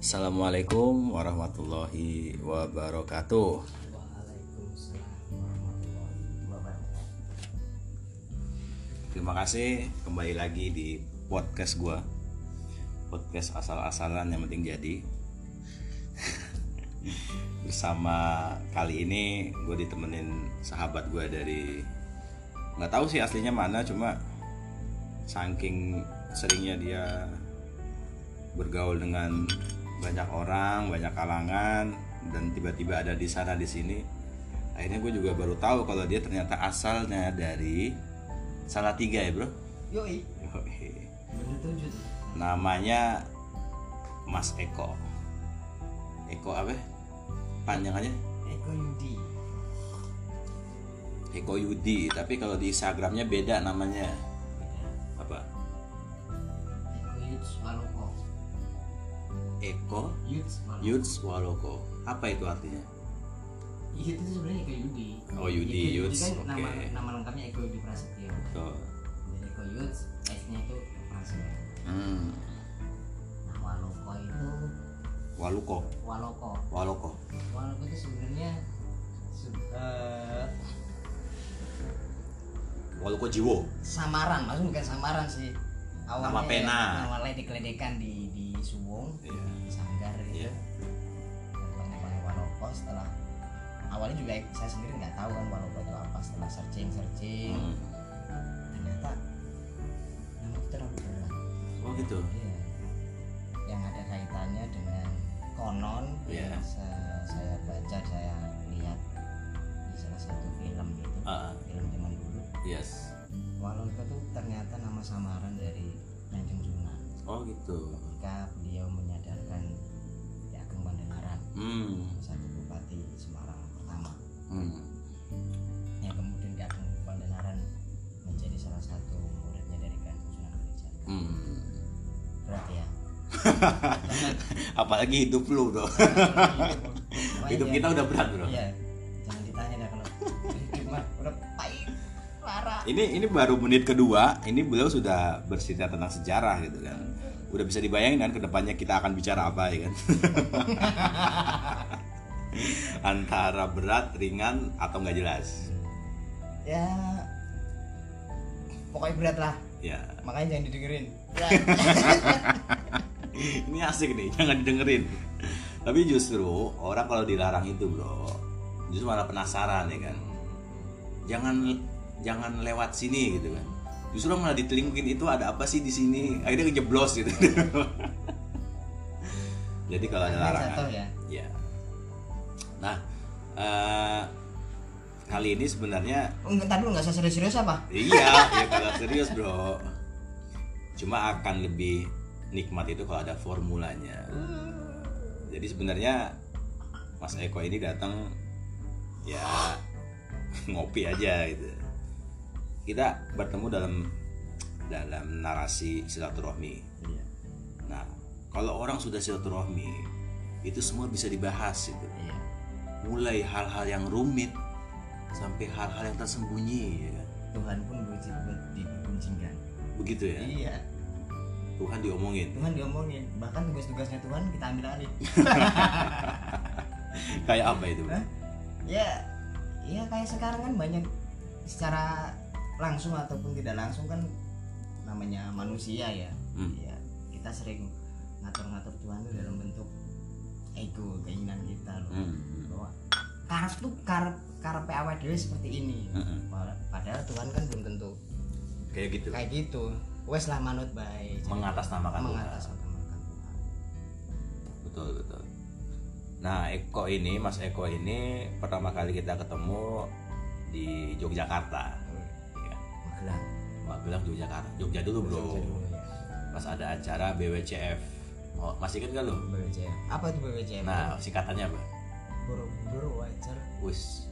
Assalamualaikum warahmatullahi wabarakatuh. Terima kasih kembali lagi di podcast gua. Podcast asal-asalan yang penting jadi. Bersama kali ini gue ditemenin sahabat gue dari nggak tahu sih aslinya mana cuma saking seringnya dia bergaul dengan banyak orang, banyak kalangan dan tiba-tiba ada di sana di sini. Akhirnya gue juga baru tahu kalau dia ternyata asalnya dari Salatiga ya, Bro. Yoi, Yoi. Namanya Mas Eko. Eko apa? Panjangannya Eko Yudi. Eko Yudi, tapi kalau di Instagramnya beda namanya. Yuts Waloko. Eko Yuts Waloko. Yuts Waloko. Apa itu artinya? Iya, itu sebenarnya Eko Yudi. Oh, Yudi, Eko Yuts, kan nama, oke. nama lengkapnya Eko Yudi Prasetyo. Tuh. Jadi Eko Yuts, S-nya itu Prasetyo. Hmm. Nah, Waloko itu Waluko. Waloko. Waloko. Waloko itu sebenarnya se- eh, Waluko Jiwo. samaran, maksudnya bukan samaran sih. Nama pena. Awalnya dikeledekan di di Subung, Iya. di Sanggar gitu. Iya. Pengembangan Waloko setelah awalnya juga saya sendiri nggak tahu kan Waloko itu apa setelah searching searching Hmm. ternyata nama itu terlalu berat. Oh gitu. Iya. Yang ada kaitannya dengan konon Iya. yang sa- saya baca saya lihat di salah satu film gitu Ah, film zaman dulu yes. Waloko itu ternyata nama samaran dari Kanjeng Sunan Oh gitu. ketika beliau menyadarkan Ki Ageng Pandanaran Hmm. satu bupati Semarang pertama Hmm. yang kemudian Ki Ageng Pandanaran menjadi salah satu muridnya dari Kanjeng Sunan Kalijaga Hmm. berat ya Apalagi hidup lu. Makanya hidup jangan- kita udah berat, Bro. iya Ini ini baru menit kedua, ini beliau sudah bercerita tentang sejarah gitu kan. Udah bisa dibayangin kan ke depannya kita akan bicara apa ya kan? Antara berat, ringan atau nggak jelas. ya pokoknya berat lah Ya, makanya jangan didengerin ini asik nih, jangan didengerin. Tapi justru orang kalau dilarang itu bro, justru malah penasaran ya kan. Jangan jangan lewat sini gitu kan. Justru malah ditelingkuin itu ada apa sih di sini? Akhirnya kejeblos gitu. Jadi kalau ada larangan, ya ya. Nah, eh, kali ini sebenarnya Oh, enggak, tadi lu nggak usah serius-serius apa? iya, ya kalau serius bro. Cuma akan lebih nikmat itu kalau ada formulanya. Jadi sebenarnya Mas Eko ini datang ya ngopi aja gitu. Kita bertemu dalam dalam narasi silaturahmi. Iya. Nah, kalau orang sudah silaturahmi itu semua bisa dibahas itu. Iya. Mulai hal-hal yang rumit sampai hal-hal yang tersembunyi ya. Tuhan pun digunjingkan. Begitu ya. Iya. Tuhan diomongin. Tuhan diomongin. Bahkan tugas-tugasnya Tuhan kita ambil alih. Kayak apa itu? Hah? ya, ya kayak sekarang kan banyak secara langsung ataupun tidak langsung kan namanya manusia ya. Hmm. Ya, kita sering ngatur-ngatur Tuhan itu dalam bentuk ego, keinginan kita loh. Hmm. Bahwa karep tuh karep karep awal dhewe seperti ini. Mm-mm. Padahal Tuhan kan belum tentu Kayak gitu. kayak gitu wes lah manut baik Mengatasnamakan Tuhan. mengatasnamakan Tuhan Betul betul. Nah Eko ini, Mas Eko ini pertama kali kita ketemu di Yogyakarta. Magelang Magelang Yogyakarta. Jogja dulu bro. Jogja dulu, ya. Pas ada acara BWCF. Oh, masih ingat gak lo? BWCF apa itu BWCF Nah singkatannya apa? Borobudur Wajar Wis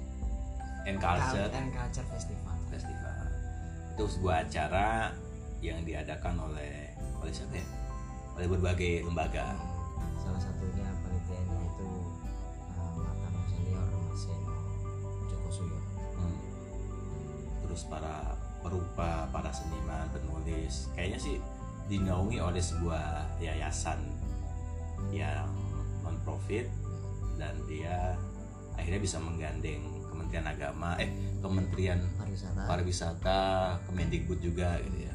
and Culture and Culture Festival Festival. Itu sebuah acara yang diadakan oleh oleh siapa ya? Oleh berbagai lembaga. salah satunya penelitiannya itu uh, Mahkamah Senior Maseno Joko Suyo Hmm. Terus para perupa, para seniman, penulis. Kayaknya sih dinaungi oleh sebuah yayasan yang non profit dan dia akhirnya bisa menggandeng Kementerian Agama eh Kementerian pariwisata. Pariwisata Kemendikbud juga gitu ya.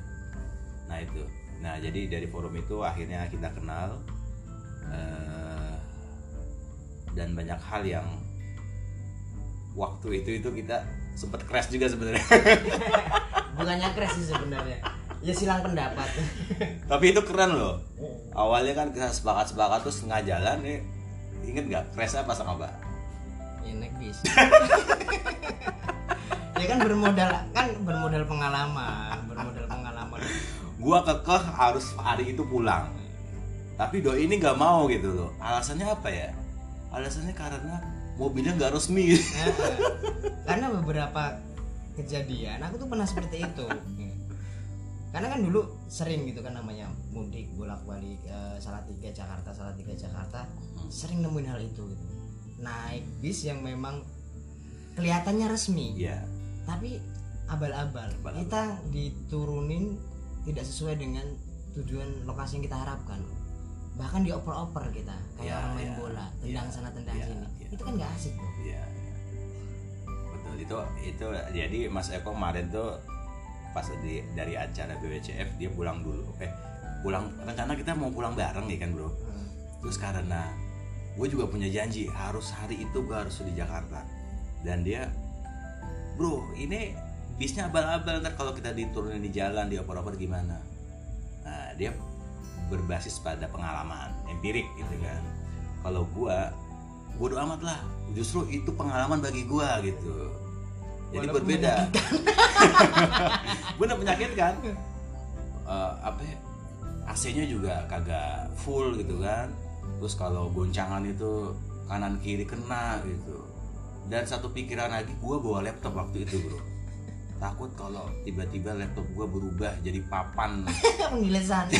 Nah itu. Nah jadi dari forum itu akhirnya kita kenal eh, dan banyak hal yang waktu itu itu kita sempat crash juga sebenarnya. Bukannya crash sih sebenarnya. Ya silang pendapat. Tapi itu keren loh. Awalnya kan kita sepakat sepakat terus tengah jalan nih inget nggak crashnya pas sama mbak? Ya naik bis. Ya kan bermodal kan bermodal pengalaman bermodal pengalaman. Gua kekeh harus hari itu pulang. Tapi doi ini nggak mau gitu loh. Alasannya apa ya? Alasannya karena mobilnya nggak resmi. Nah, karena beberapa kejadian aku tuh pernah seperti itu. Karena kan dulu sering gitu kan namanya mudik bolak balik Salatiga Jakarta Salatiga Jakarta sering nemuin hal itu gitu. Naik bis yang memang kelihatannya resmi. Iya. Tapi abal-abal. Kita diturunin tidak sesuai dengan tujuan lokasi yang kita harapkan. Bahkan dioper-oper kita kayak Ya, orang main ya, bola tendang ya, sana tendang ya, sini. ya. Itu kan nggak asik bro Iya, iya. betul itu itu jadi Mas Eko kemarin tuh pas di dari acara BWCF dia pulang dulu, eh pulang rencana kita mau pulang bareng ya kan bro. Hmm. Terus karena gue juga punya janji harus hari itu gue harus di Jakarta dan dia bro ini bisnya abal-abal ntar kalau kita diturunin di jalan di oper-oper gimana nah dia berbasis pada pengalaman empirik gitu kan kalau gua bodo amat lah. Justru itu pengalaman bagi gua gitu. Jadi Walaupun berbeda bener menyakitkan. Eh, apa ya, AC-nya juga kagak full gitu kan. Terus kalau goncangan itu kanan kiri kena gitu. Dan satu pikiran lagi gua bawa laptop waktu itu bro. Takut kalau tiba-tiba laptop gua berubah jadi papan. Pengilesan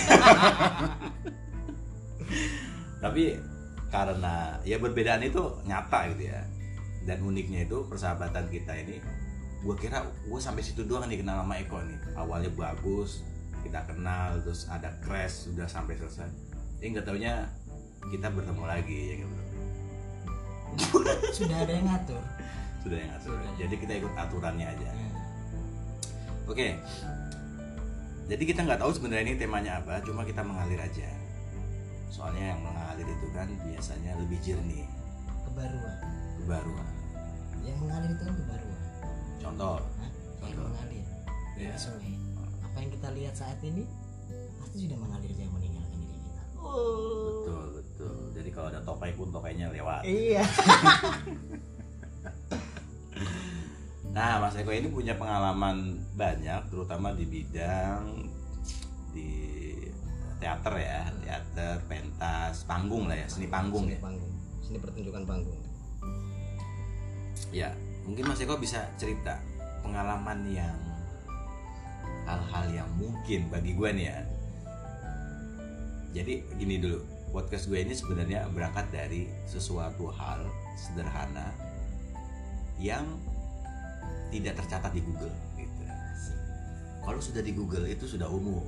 tapi karena ya perbedaan itu nyata gitu ya. Dan uniknya itu persahabatan kita ini gue kira gue sampai situ doang nih kenal sama Eko nih. Awalnya bagus kita kenal terus ada crash sudah sampai selesai. Eh nggak taunya kita bertemu lagi ya gitu sudah ada yang ngatur? Sudah yang ngatur. Sudah. jadi kita ikut aturannya aja. Ya. oke. Jadi kita nggak tahu sebenarnya ini temanya apa cuma kita mengalir aja. Soalnya yang mengalir itu kan biasanya lebih jernih. Kebaruan. Kebaruan. Yang mengalir itu kan kebaruan. Contoh. Hah? yang Contoh. mengalir. Ya sungai apa yang kita lihat saat ini pasti sudah mengalir yang meninggalkan diri kita. Oh. betul betul. Jadi kalau ada tokai pun tokainya lewat. Iya. Nah mas Eko ini punya pengalaman banyak terutama di bidang di teater ya teater pentas panggung lah ya seni panggung seni ya panggung seni pertunjukan panggung ya mungkin mas Eko bisa cerita pengalaman yang hal-hal yang mungkin bagi gue nih ya jadi gini dulu podcast gue ini sebenarnya berangkat dari sesuatu hal sederhana yang tidak tercatat di Google gitu. Kalau sudah di Google itu sudah umum.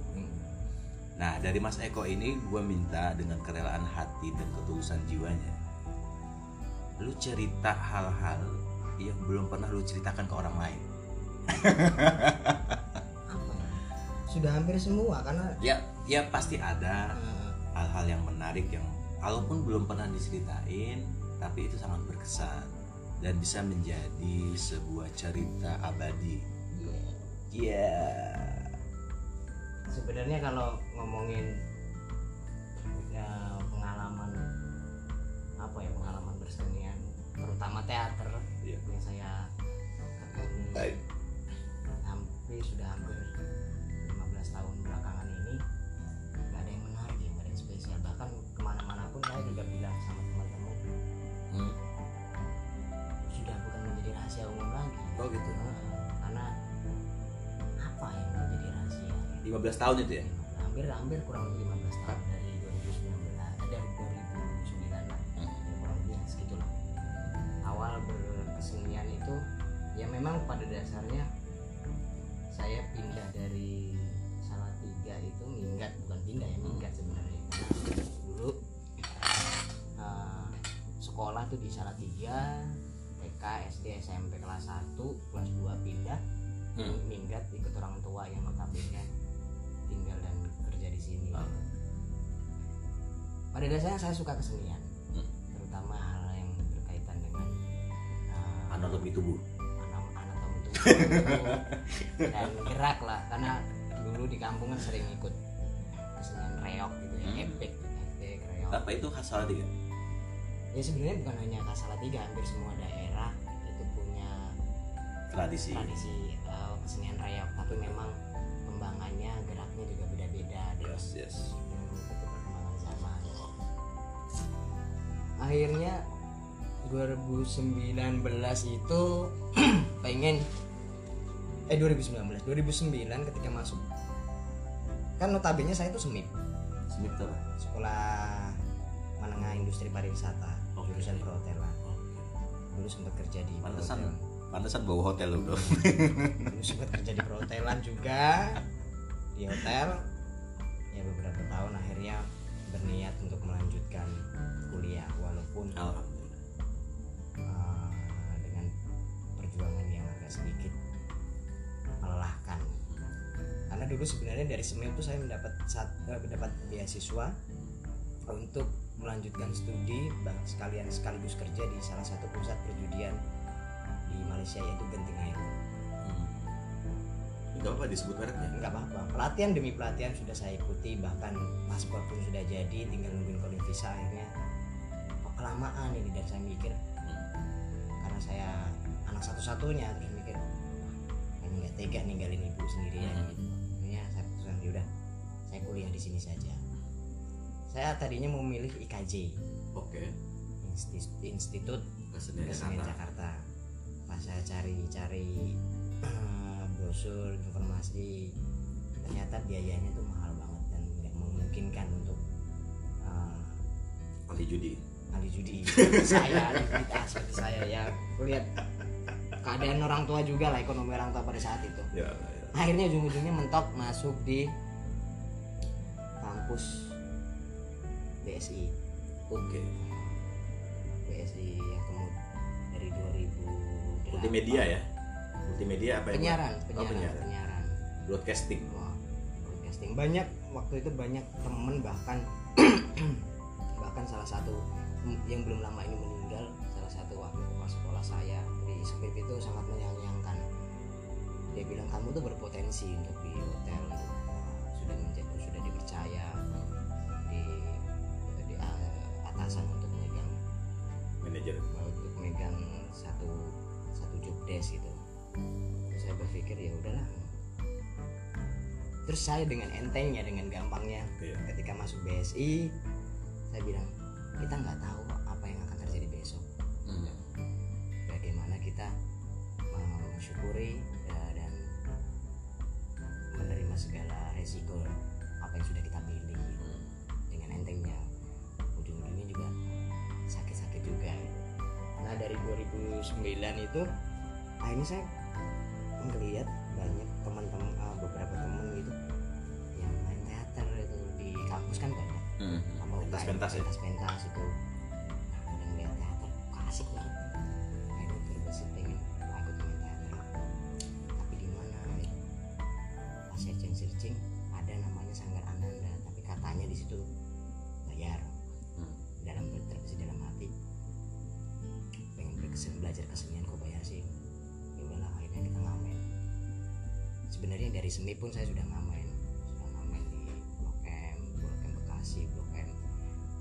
Hmm. Nah dari Mas Eko ini gue minta dengan kerelaan hati dan ketulusan jiwanya, lu cerita hal-hal yang belum pernah lu ceritakan ke orang lain. apa sudah hampir semua karena Ya, ya pasti ada eh, hal-hal yang menarik yang walaupun belum pernah diceritain, tapi itu sangat berkesan dan bisa menjadi sebuah cerita abadi. Iya. Sebenarnya kalau ngomongin ya, pengalaman apa ya 15 tahun itu ya? Hampir hampir kurang lebih 15 tahun dari 2019 eh, dari 2009 lah. Hmm. Ya, kurang lebih segitulah awal berkesenian itu ya memang pada dasarnya saya pindah dari salah tiga itu minggat bukan pindah ya minggat sebenarnya. Dulu uh, sekolah tuh di salah tiga TK SD SMP kelas 1 pada dasarnya saya suka kesenian Hmm. terutama hal yang berkaitan dengan uh, Anatomi tubuh. anatomi tubuh dan gerak lah karena dulu di kampung kan sering ikut kesenian reok gitu ya Hmm. epic epic reok Apa itu khas Salatiga? ya sebenarnya bukan hanya Kasala tiga hampir semua daerah itu punya Tradisi. tradisi uh, kesenian reok tapi memang kembangannya geraknya juga beda-beda Yes, yes. Akhirnya 2019 itu pengen eh 2019 2009 ketika masuk. Kan notabene saya itu semip. Semip tuh sekolah menengah industri pariwisata Oke. jurusan perhotelan dulu sempat kerja di Pantesan, perhotelan. pantesan bawa hotel lu bro. dulu sempat kerja di perhotelan juga. Di hotel. Ya beberapa tahun akhirnya berniat untuk melanjutkan kuliah walaupun Alhamdulillah. uh, dengan perjuangan yang agak sedikit melelahkan karena dulu sebenarnya dari SEMIM itu saya mendapat saat eh, mendapat beasiswa untuk melanjutkan studi sekalian sekaligus kerja di salah satu pusat perjudian di Malaysia yaitu Genting Air. Gak apa disebut mereknya. Enggak apa-apa. Pelatihan demi pelatihan sudah saya ikuti bahkan paspor pun sudah jadi tinggal nungguin kode visa akhirnya kok kelamaan ini dan saya mikir karena saya anak satu-satunya terus mikir "Wah, kayaknya nggak tega ninggalin ibu sendirian Hmm. gitu akhirnya saya putuskan yaudah saya kuliah di sini saja saya tadinya mau memilih IKJ Oke. Insti- Institut Kesenian Kesenian Jakarta. Jakarta pas saya cari-cari brosur informasi ternyata biayanya tuh mahal banget dan nggak memungkinkan untuk eh, Ahli judi. ahli judi saya ahli judi ah, seperti saya ya lihat keadaan orang tua juga lah ekonomi orang tua pada saat itu Ya, ya. akhirnya ujung-ujungnya mentok masuk di kampus BSI Oke. BSI yang kemudian dari 2000 Multimedia ya. Multimedia apa ya? penyiaran Oh, penyiaran penyiaran. penyiaran Broadcasting. Wah, broadcasting banyak waktu itu banyak temen bahkan bahkan salah satu yang belum lama ini meninggal salah satu wakil kepala sekolah saya di SPIP itu sangat menyayangkan dia bilang kamu tuh berpotensi untuk di hotel untuk uh, sudah menjadi sudah dipercaya di di uh, atasan untuk memegang Manajer. untuk megang satu satu job desk gitu terus saya berpikir ya udahlah terus saya dengan entengnya dengan gampangnya Iya. ketika masuk BSI saya bilang kita nggak tahu dari seni pun saya sudah ngamen sudah ngamen di Blok M Blok M Bekasi Blok M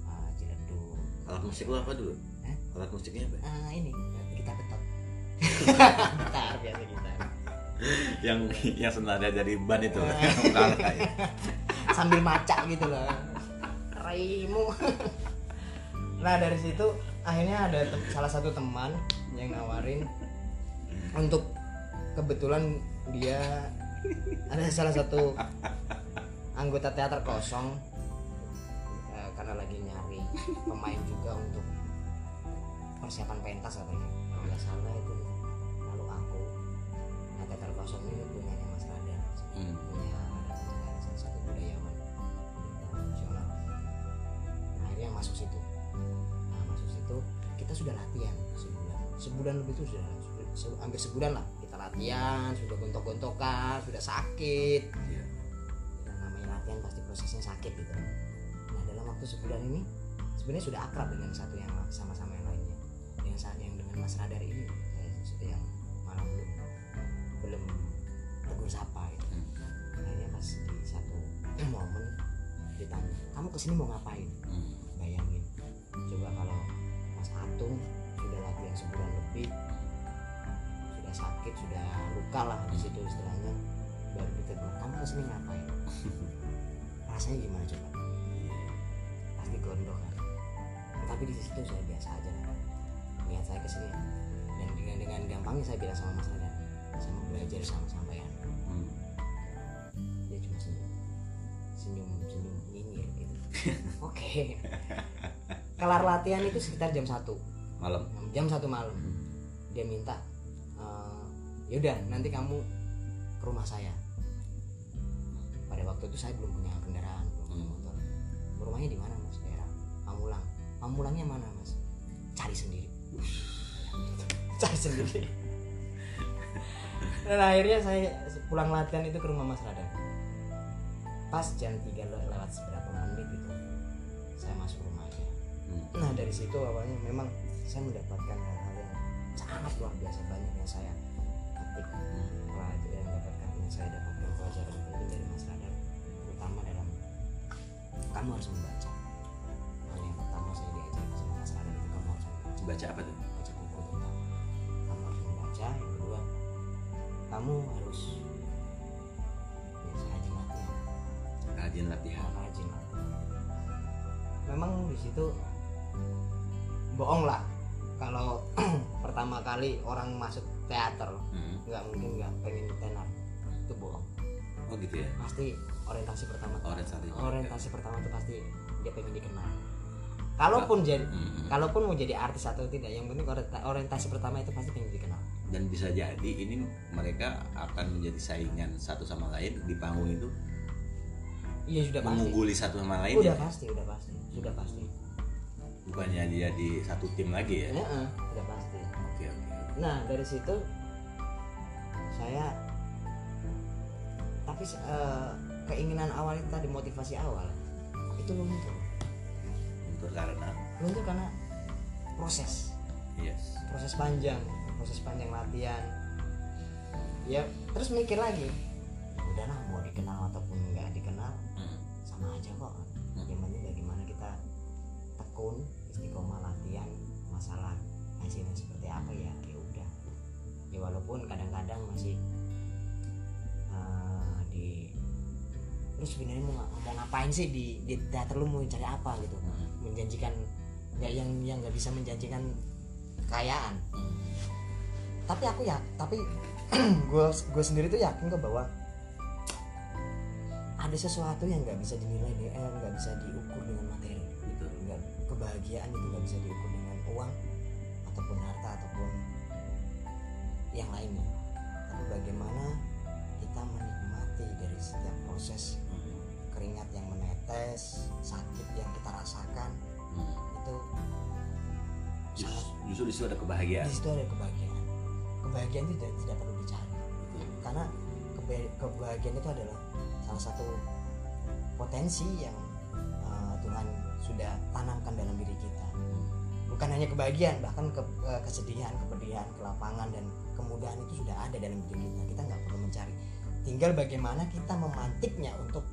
uh, Ciledug Alat musik lo apa dulu? Hah? Alat musiknya apa? Ah ini kita betot gitar biasa gitar yang yang senada dari ban itu ya. sambil maca gitu loh raimu nah dari situ akhirnya ada salah satu teman yang nawarin untuk kebetulan dia ada salah satu anggota teater kosong. Eh, karena lagi nyari pemain juga untuk persiapan pentas katanya. Kalau nggak salah itu lalu aku nah teater kosong ini punyanya Mas Radar Hmm. punya salah satu budayawan internasional nah, akhirnya masuk situ. Nah masuk situ kita sudah latihan sebulan. Sebulan lebih itu sudah se- hampir sebulan lah kita latihan sudah gontok-gontokan sudah sakit. Iya. yang namanya latihan pasti prosesnya sakit gitu. Nah dalam waktu sebulan ini sebenarnya sudah akrab dengan satu yang sama-sama yang lainnya. Dengan saat yang dengan Mas Radar ini saya sudah yang malah belum belum tegur sapa gitu. Hmm. akhirnya pas di satu momen ditanya kamu ke sini mau ngapain? Hmm. bayangin. Coba kalau Mas Atung sudah latihan sebulan lebih sudah sakit sudah luka lah di situ istilahnya. Baru ditegur kamu ke sini ngapain? Rasanya gimana coba? Pasti gondok kan? Tapi di situ saya biasa aja lah. Niat saya ke sini dan dengan dengan gampangnya saya bilang sama Mas Radar saya mau belajar sama sampean. Hmm. dia cuma senyum. Senyum senyum nyinyir gitu. Oke. Kelar latihan itu sekitar jam 1 Malam. jam satu malam. Dia minta "Eh, yaudah nanti kamu ke rumah saya. Pada waktu itu saya belum punya kendaraan belum punya Hmm. motor. Rumahnya di mana mas? Daerah Pamulang. Pamulangnya mana mas? Cari sendiri. Cari sendiri. Dan akhirnya saya pulang latihan itu ke rumah Mas Radan pas jam 3 le- lewat seberapa menit gitu saya masuk rumahnya. Hmm. nah dari situ awalnya memang saya mendapatkan hal-hal yang sangat luar biasa banyak yang saya pelajaran yang dapatkan saya dapatkan pelajaran penting dari Mas Radar terutama dalam kamu harus membaca. Hal yang pertama saya diajarkan sama Mas Radar itu kamu harus membaca. Baca apa tuh? baca buku terutama kamu harus membaca. Yang kedua kamu harus ya, rajin latihan. Rajin latihan. rajin latihan. Memang di situ bohong lah. Kalau pertama kali orang masuk teater Hmm. nggak mungkin nggak pengen tenar itu bohong Oh gitu ya. pasti orientasi pertama Orientasi. orientasi pertama itu pasti dia pengen dikenal kalaupun jadi Hmm. kalaupun mau jadi artis atau tidak yang penting orienta- orientasi pertama itu pasti pengen dikenal Dan bisa jadi ini mereka akan menjadi saingan satu sama lain di panggung itu iya sudah pasti mengungguli satu sama lain udah ya. pasti udah pasti sudah pasti Bukannya dia di satu tim lagi ya. Ya, eh, udah pasti. Nah dari situ saya tapi eh, keinginan awal itu tadi motivasi awal itu luntur. Untuk karena? Luntur karena proses. Yes. proses panjang proses panjang latihan. Ya terus mikir lagi udahlah mau dikenal ataupun nggak dikenal Hmm. sama aja kok. Yang penting bagaimana kita tekun istiqomah latihan masalah hasilnya seperti apa ya walaupun kadang-kadang masih eh, di terus sebenarnya mau, mau ngapain sih di, di teater lu mau cari apa gitu Hmm. menjanjikan nggak yang yang nggak bisa menjanjikan kekayaan Hmm. tapi aku ya tapi gue gue sendiri tuh yakin kok bahwa ada sesuatu yang nggak bisa dinilai di- eh, nggak bisa diukur dengan materi Betul. nggak kebahagiaan itu nggak bisa diukur dengan uang ataupun harta ataupun yang lainnya tapi bagaimana kita menikmati dari setiap proses Hmm. keringat yang menetes sakit yang kita rasakan Hmm. itu Justru, sangat justru di situ ada kebahagiaan. di situ ada kebahagiaan kebahagiaan itu tidak, tidak perlu dicari Betul. karena keba- kebahagiaan itu adalah salah satu potensi yang uh, Tuhan sudah tanamkan dalam diri kita Hmm. bukan hanya kebahagiaan bahkan ke, uh, kesedihan kepedihan kelapangan dan kemudahan itu sudah ada dalam diri kita kita nggak perlu mencari tinggal bagaimana kita memantiknya untuk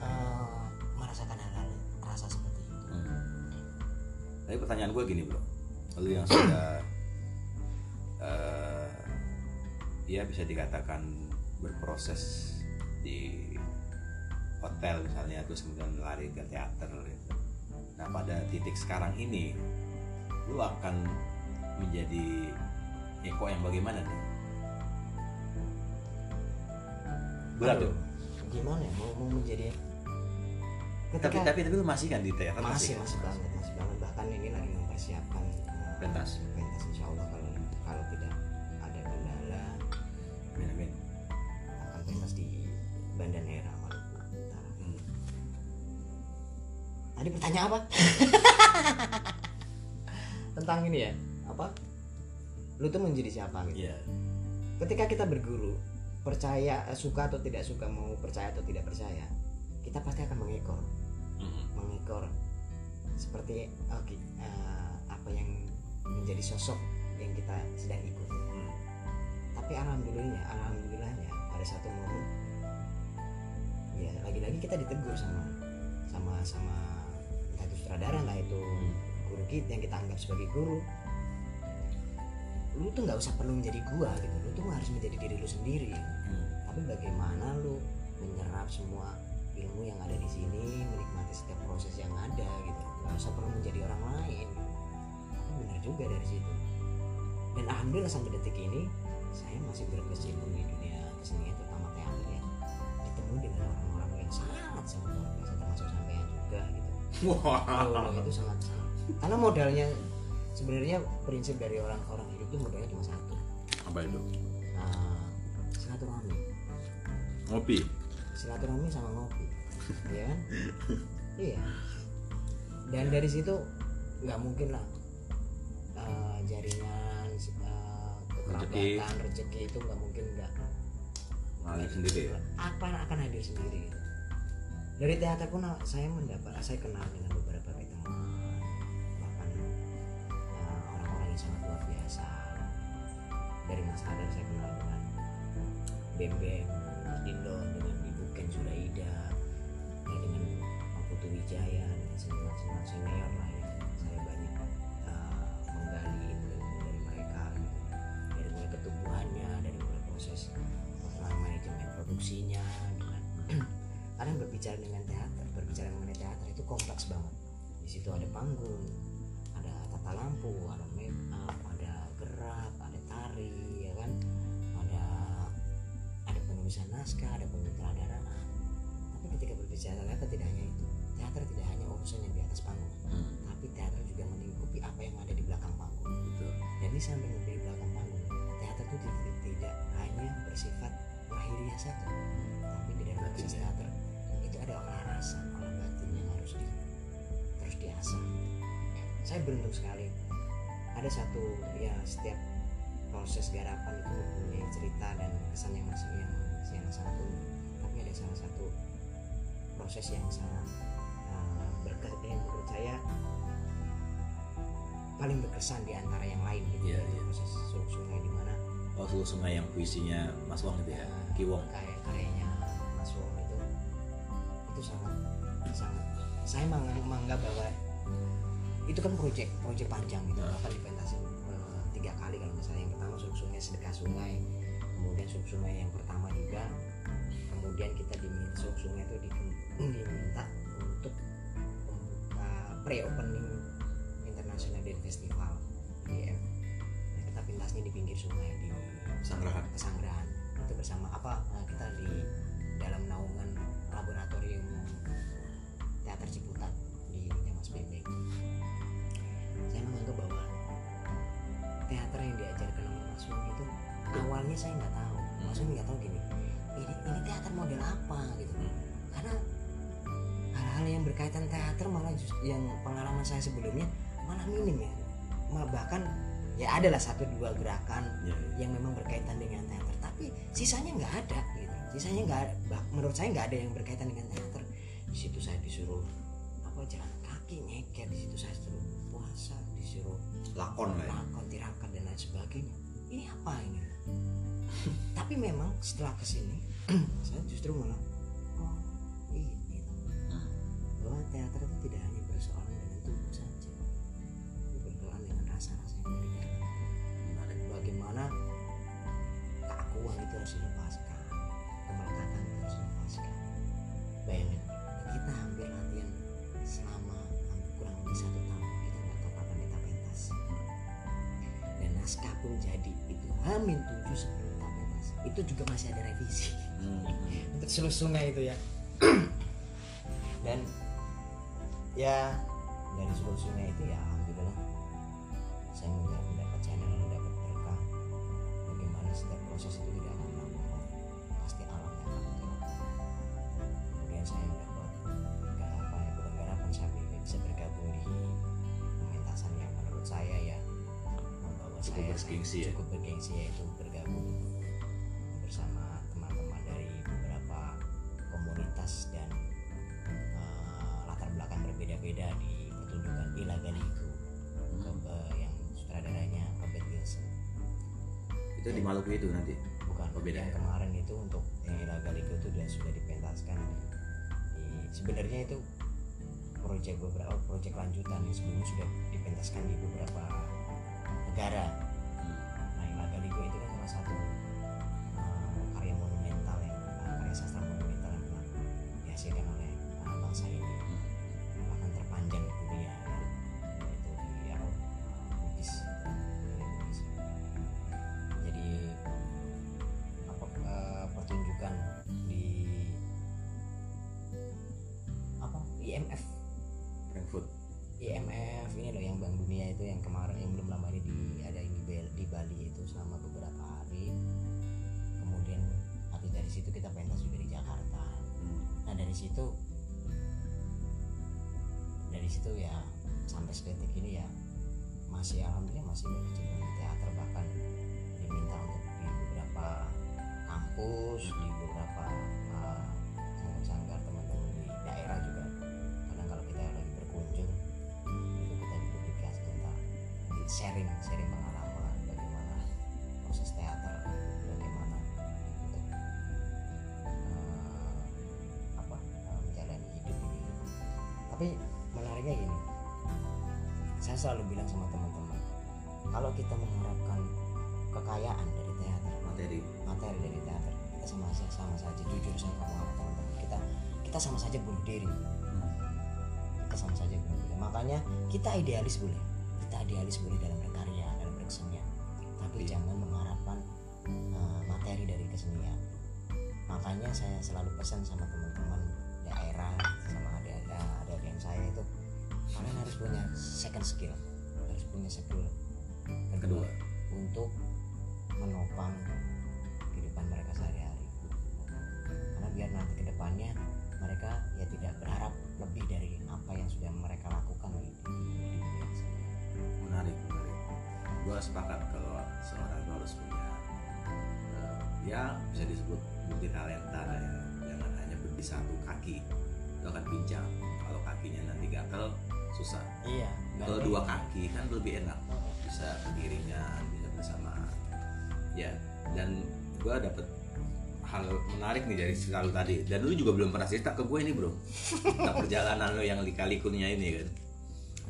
uh, merasakan hal-hal rasa seperti itu Hmm. Tapi pertanyaan gue gini bro, lu yang sudah eh, ya bisa dikatakan berproses di hotel misalnya terus kemudian lari ke teater gitu. Nah pada titik sekarang ini lu akan menjadi Eko yang bagaimana nih? Berat tuh. gimana ya mau, mau menjadi Tapi tapi tapi lu masih kan di teater masih kan? masih banget masih banget bahkan ini lagi mempersiapkan uh, Pentas. pentas insya Allah kalau kalau tidak ada kendala Amin, amin. akan pentas di Banda Neira Maluku Utara Hmm. tadi pertanyaan apa tentang ini ya apa lu tuh menjadi siapa gitu Iya. ketika kita berguru percaya eh, suka atau tidak suka mau percaya atau tidak percaya kita pasti akan mengekor Mm-mm. mengekor seperti oke eh, apa yang menjadi sosok yang kita sedang ikuti Hmm. tapi alhamdulillahnya alhamdulillahnya pada satu momen ya lagi-lagi kita ditegur sama sama sama entah itu sutradara lah itu guru kita yang kita anggap sebagai guru lu tuh nggak usah perlu menjadi gua gitu. Lu tuh harus menjadi diri lu sendiri. Hmm. tapi bagaimana lu menyerap semua ilmu yang ada di sini menikmati setiap proses yang ada gitu. Nggak usah perlu menjadi orang lain. Tapi benar juga dari situ. Dan alhamdulillah sampai detik ini saya masih berkecimpung di dunia kesenian terutama teater ya. Ketemu dengan orang-orang yang sangat sangat luar biasa termasuk sampean juga gitu. Wah. Oh, itu sangat sangat. Karena modalnya sebenarnya prinsip dari orang-orang itu modalnya cuma satu Apa itu? nah, silaturahmi Ngopi. silaturahmi sama ngopi ya kan iya dan dari situ nggak mungkin lah eh, jaringan uh, Rezeki. kekerabatan rezeki itu nggak mungkin nggak Ngalir sendiri ya. apa akan hadir sendiri gitu. dari teater pun saya mendapat saya kenal dengan Mas Adar saya kenal dengan Bem Bem Mas Dindo dengan Ibu Ken Sulaida ya, dengan Pak Putu Wijaya dengan senior-senior senior lah saya beruntung sekali ada satu ya setiap proses garapan itu mempunyai cerita dan kesan yang masih yang, yang sangat unik tapi ada salah satu proses yang sangat uh, berke- yang menurut saya paling berkesan di antara yang lain gitu Iya, yaitu iya. proses Suluk Sungai di mana Oh, Seluruh Sungai yang puisinya Mas Wong itu ya. Kiwong. karya karyanya Mas Wong itu itu sangat sangat saya meng- menganggap bahwa itu kan proyek proyek panjang gitu. Ya. bahkan dipentasin eh, tiga kali kalau misalnya. Yang pertama Suluk Sungai sedekah sungai. Kemudian Suluk Sungai yang pertama juga. Kemudian kita diminta Suluk Sungai itu di- diminta untuk membuka pre-opening international Dance Festival IDF nah, kita pentasnya di pinggir sungai di kesanggrahan itu bersama apa? Eh, kita di dalam naungan laboratorium teater Ciputat di Mas Bebek menganggap bahwa teater yang diajarkan oleh Mas Wong itu awalnya saya nggak tahu. Mas Wong nggak tahu gini ini ini teater model apa? Gitu. Karena hal-hal yang berkaitan teater malah just- yang pengalaman saya sebelumnya malah minim ya. Bahkan ya adalah satu dua gerakan Ya, ya. yang memang berkaitan dengan teater. Tapi sisanya nggak ada gitu. Sisanya nggak menurut saya nggak ada yang berkaitan dengan teater. Di situ saya disuruh apa jalan kaki nyeker di situ saya disuruh puasa disuruh Lakon lah ya. lakon tirakat dan lain sebagainya ini apa ini tapi memang setelah ke sini saya justru malah oh ini gitu. Bahwa teater itu tidak hanya bersoalan dengan tubuh saja tapi bersoalan dengan rasa-rasa yang dari dalam Menarik. bagaimana keakuan itu harus dilepaskan kemelekatan itu harus dilepaskan bayangin kita hampir latihan selama hampir kurang lebih satu tahun naskah pun jadi itu hamin tujuh sebelum pentas itu juga masih ada revisi. Hmm. sungai itu ya. Dan ya dari seluruh sungai itu ya itu di Maluku itu nanti bukan Oh, beda yang ya? kemarin itu untuk yang Ila Galigo itu sudah sudah dipentaskan di, sebenarnya itu proyek beberapa proyek lanjutan yang sebelumnya sudah dipentaskan di beberapa negara Hmm. Nah, Ila Galigo itu kan salah satu dari situ ya sampai sedetik ini ya masih alhamdulillah masih berkecimpung di teater bahkan diminta untuk di beberapa kampus di beberapa uh, sanggar-sanggar teman-teman di daerah juga. Kadang kalau kita lagi berkunjung itu kita dipublikasi tentang sharing sharing pengalaman menariknya gini saya selalu bilang sama teman-teman kalau kita mengharapkan kekayaan dari teater materi. materi dari teater kita sama saja sama saja jujur saya ngomong sama teman-teman. Kita kita sama saja bunuh diri. Hmm. kita sama saja bunuh diri. Makanya kita idealis boleh. Kita idealis boleh dalam berkarya dalam berkesenian. Tapi Iya. jangan mengharapkan uh, materi dari kesenian. Makanya saya selalu pesan sama teman-teman daerah sama ada ada yang saya itu kalian harus punya second skill. Harus punya skill kedua? untuk menopang kehidupan mereka sehari-hari. Karena biar nanti ke depannya mereka ya tidak berharap lebih dari apa yang sudah mereka lakukan di, menarik menarik. Gua sepakat kalau seorang itu harus punya eh, ya bisa disebut multi talenta ya. Jangan hanya berdiri satu kaki itu akan pincang. Kalau kakinya nanti gatel susah. Iya. Kalau dua kaki kan lebih enak bisa beriringan bisa bersama. Ya dan gua dapet hal menarik nih dari cerita lu tadi. Dan lu juga belum pernah cerita ke gue ini bro. Tentang perjalanan lu yang lika-likunya ini kan?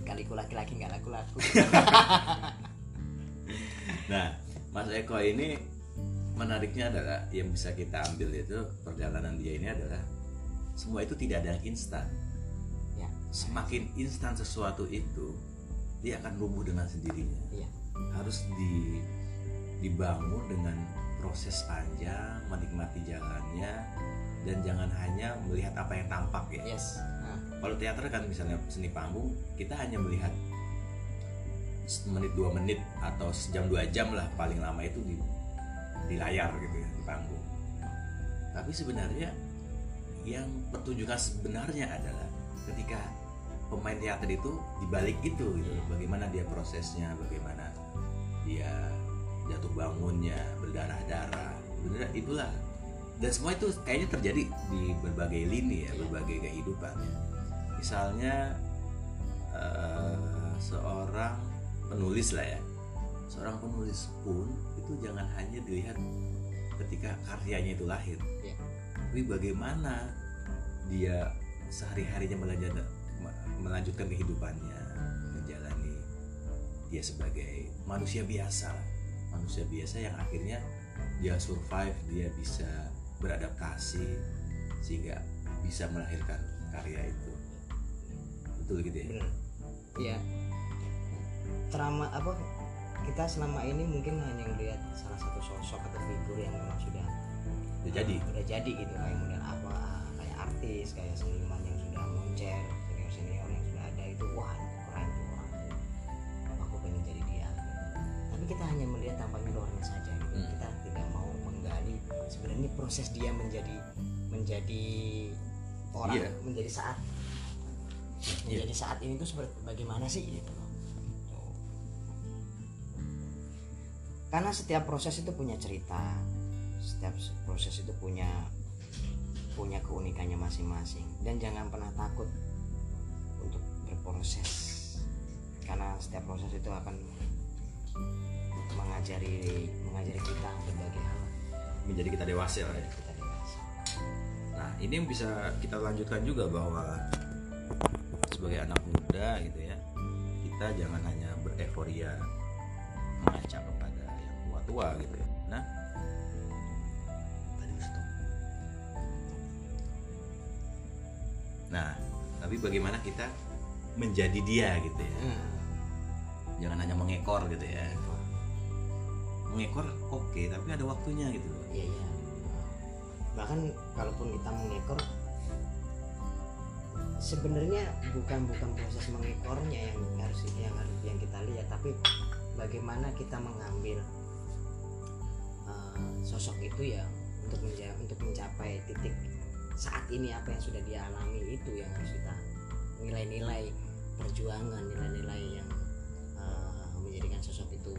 Kaliku laki-laki nggak laku-laku. Nah, Mas Eko ini menariknya adalah yang bisa kita ambil itu perjalanan dia ini adalah semua itu tidak ada yang instan. Semakin instan sesuatu itu, dia akan rubuh dengan sendirinya. iya Harus di dibangun dengan proses panjang, menikmati jalannya dan jangan hanya melihat apa yang tampak ya. yes nah, Kalau teater kan misalnya seni panggung, kita hanya melihat menit dua menit atau sejam dua jam lah paling lama itu di di layar gitu ya di panggung. Tapi sebenarnya yang pertunjukan sebenarnya adalah ketika pemain teater itu dibalik itu gitu, bagaimana dia prosesnya, bagaimana dia jatuh bangunnya, berdarah-darah, bener itulah. Dan semua itu kayaknya terjadi di berbagai lini ya, Iya. berbagai kehidupan. ya. Misalnya eh, seorang penulis lah ya, seorang penulis pun itu jangan hanya dilihat ketika karyanya itu lahir, Iya. tapi bagaimana dia sehari-harinya melanjut- melanjutkan kehidupannya, menjalani dia sebagai manusia biasa, manusia biasa yang akhirnya dia survive, dia bisa beradaptasi sehingga bisa melahirkan karya itu. Betul gitu ya? bener iya trauma apa kita selama ini mungkin hanya melihat salah satu sosok atau figur yang memang sudah Udah jadi. udah jadi gitu kayak model apa kayak artis kayak seniman yang sudah moncer itu wah keren tuh orang aku pengen jadi dia tapi kita hanya melihat tampaknya luarnya saja gitu Hmm. kita tidak mau menggali sebenarnya proses dia menjadi menjadi orang Iya. menjadi saat Iya. menjadi saat ini tuh seperti bagaimana sih gitu loh karena setiap proses itu punya cerita setiap proses itu punya punya keunikannya masing-masing dan jangan pernah takut untuk berproses karena setiap proses itu akan mengajari mengajari kita berbagai hal menjadi kita dewasa lah ya. kita dewasa Nah, ini yang bisa kita lanjutkan juga bahwa sebagai anak muda gitu ya, kita jangan hanya bereforia mengaca kepada yang tua-tua gitu ya. Nah. Nah, tapi bagaimana kita menjadi dia gitu ya. Hmm. Jangan hanya mengekor gitu ya. Mengekor oke, tapi ada waktunya gitu loh. iya iya bahkan kalaupun kita mengekor sebenarnya bukan bukan proses mengekornya yang harus yang harus yang kita lihat tapi bagaimana kita mengambil uh, sosok itu ya untuk menja untuk mencapai titik saat ini apa yang sudah dia alami itu yang harus kita nilai-nilai perjuangan nilai-nilai yang uh, menjadikan sosok itu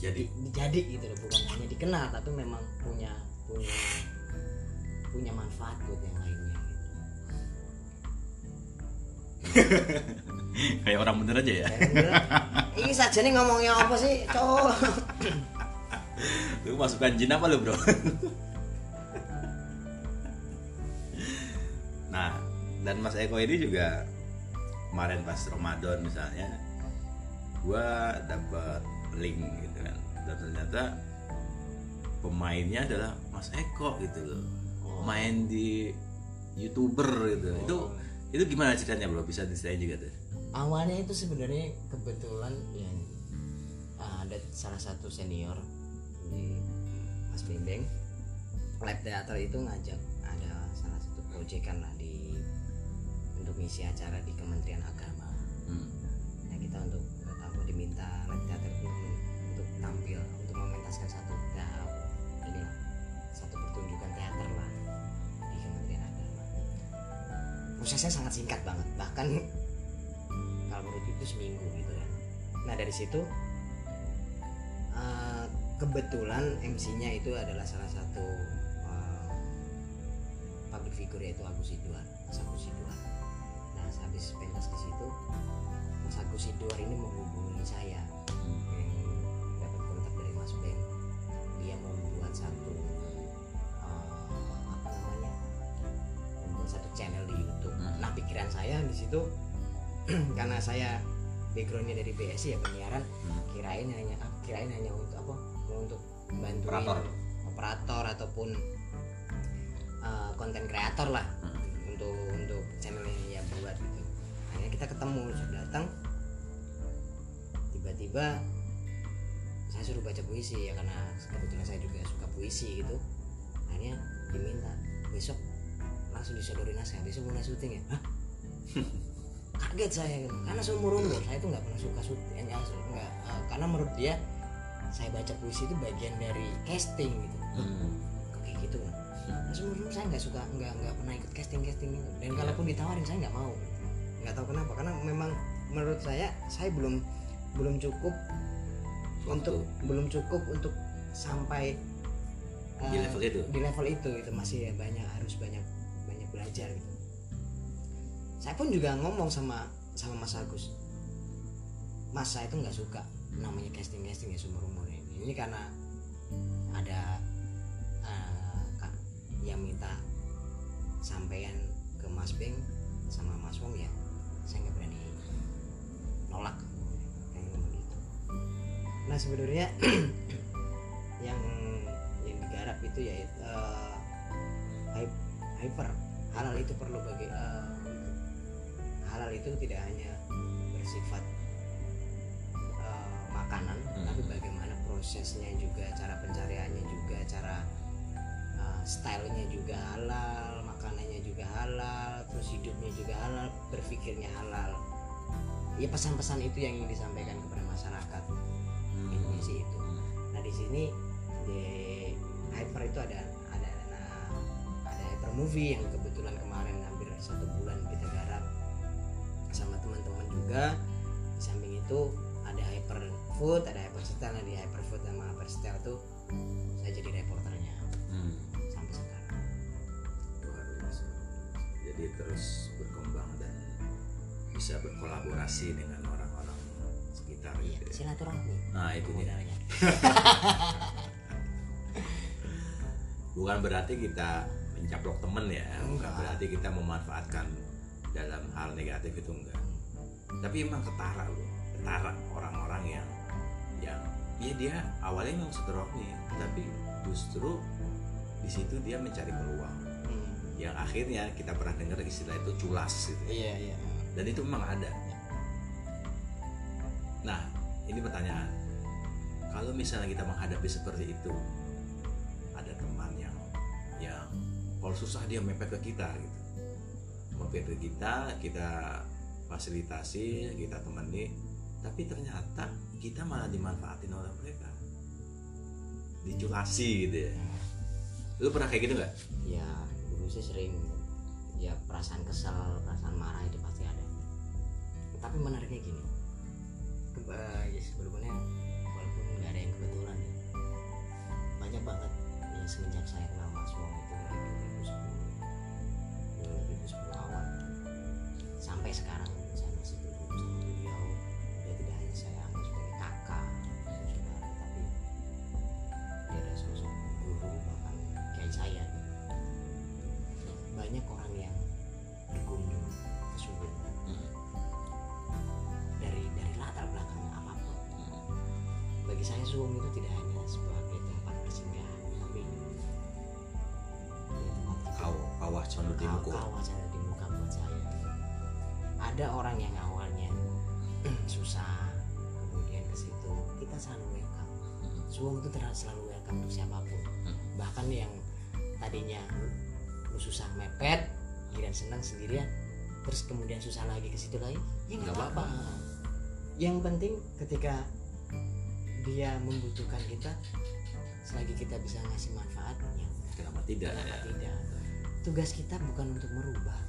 Jadi jadi gitu loh bukan hanya dikenal tapi memang punya punya punya manfaat buat yang lainnya gitu. kayak orang bener aja ya. Bener, ini saja nih ngomongnya apa sih cowok Lu masukkan jin apa lu bro? dan Mas Eko ini juga kemarin pas Ramadan misalnya gua dapat link gitu kan. Dan ternyata pemainnya adalah Mas Eko gitu loh. Oh. main di youtuber gitu. Itu Oh. itu gimana ceritanya bro? Bisa diceritain juga tuh awalnya itu sebenarnya kebetulan yang ada salah satu senior di Mas Bimbing lab teater itu ngajak ada salah satu proyekan lah di untuk ngisi acara di Kementerian Agama. Hmm. nah kita untuk aku diminta teater itu untuk tampil untuk mementaskan satu ta- ini satu pertunjukan teater lah di Kementerian Agama. Prosesnya sangat singkat banget bahkan kalau menurut itu seminggu gitu kan nah dari situ eh, kebetulan MC-nya itu adalah salah satu eh, public figure yaitu Agus Siduar Mas Agus Siduar nah habis pentas di situ Mas Agus Siduar ini menghubungi saya yang dapat kontak dari Mas Ben dia membuat satu eh, apa namanya membuat satu channel di YouTube Hmm. nah pikiran saya di situ karena saya backgroundnya dari BSI ya penyiaran Hmm. kirain hanya ah, kirain hanya untuk apa untuk bantuin Operator. operator ataupun uh, konten kreator lah Hmm. untuk untuk channel yang kita ketemu sudah datang tiba-tiba saya suruh baca puisi ya karena kebetulan saya juga suka puisi gitu akhirnya diminta besok langsung disodorin naskah besok mulai syuting ya Hah? kaget saya gitu. karena seumur umur saya tuh nggak pernah suka syuting ya, nggak eh, karena menurut dia saya baca puisi itu bagian dari casting gitu Hmm. kok kayak gitu kan nah, seumur umur saya nggak suka nggak nggak pernah ikut casting casting gitu dan kalaupun ditawarin saya nggak mau nggak tahu kenapa karena memang menurut saya saya belum belum cukup untuk belum cukup untuk sampai di eh, level itu? di level itu itu masih banyak harus banyak banyak belajar gitu. Saya pun juga ngomong sama sama Mas Agus. Mas saya itu nggak suka namanya casting casting ya seumur umur ini. Ini karena ada eh, Kak yang minta sampaian ke Mas Beng sama Mas Wong ya kayak ngomong gitu. Nah sebenarnya yang yang digarap itu ya eh, hy- hyper. Halal itu perlu bagi eh, halal itu tidak hanya bersifat eh, makanan Hmm. tapi bagaimana prosesnya juga cara pencariannya juga cara eh, stylenya juga halal makanannya juga halal terus hidupnya juga halal berpikirnya halal ya pesan-pesan itu yang ingin disampaikan kepada masyarakat. Hmm. intinya sih itu. Nah di sini di hyper itu ada ada nah, ada hyper movie yang kebetulan kemarin hampir satu bulan kita garap sama teman-teman juga. Di samping itu ada hyperfood ada hyperstyle nah di hyperfood sama hyperstyle tuh saya jadi reporternya. Hmm. sampai sekarang. Jadi terus berkembang bisa berkolaborasi dengan orang-orang sekitar iya gitu ya. silaturahmi Nah itu dia. Bukan berarti kita mencaplok temen ya, bukan Enggak. berarti kita memanfaatkan dalam hal negatif itu enggak. Tapi emang ketara loh, ketara orang-orang yang yang ya dia awalnya memang silaturahmi, tapi justru di situ dia mencari peluang. Hmm. Yang akhirnya kita pernah dengar istilah itu culas gitu. iya iya dan itu memang ada. Nah ini pertanyaan. Kalau misalnya kita menghadapi seperti itu ada teman yang yang kalau susah dia mepet ke kita gitu. Mepet ke kita kita fasilitasi kita temani tapi ternyata kita malah dimanfaatin oleh mereka. Diculasi gitu ya. Lu pernah kayak gitu nggak? Ya dulu sih sering ya perasaan kesal perasaan marah itu tapi menariknya gini. Ke, eh, ya sebelumnya walaupun nggak ada yang kebetulan ya. Banyak banget ya semenjak saya kenal Mas Wong itu dari 2010 2010 awal. Sampai sekarang Subang itu tidak hanya sebagai tempat persinggahan tapi tempat kau kawah condor di muko kawah cara di muka buat saya. Ada orang yang awalnya susah kemudian ke situ kita selalu welcome. Suwung itu terlalu selalu welcome untuk siapa pun. Bahkan yang tadinya susah mepet dan senang sendirian terus kemudian susah lagi ke situ lagi ya Nggak apa-apa. Yang penting ketika dia membutuhkan kita selagi kita bisa ngasih manfaat ya. Kenapa tidak kenapa ya. tidak. Tugas kita bukan untuk merubah.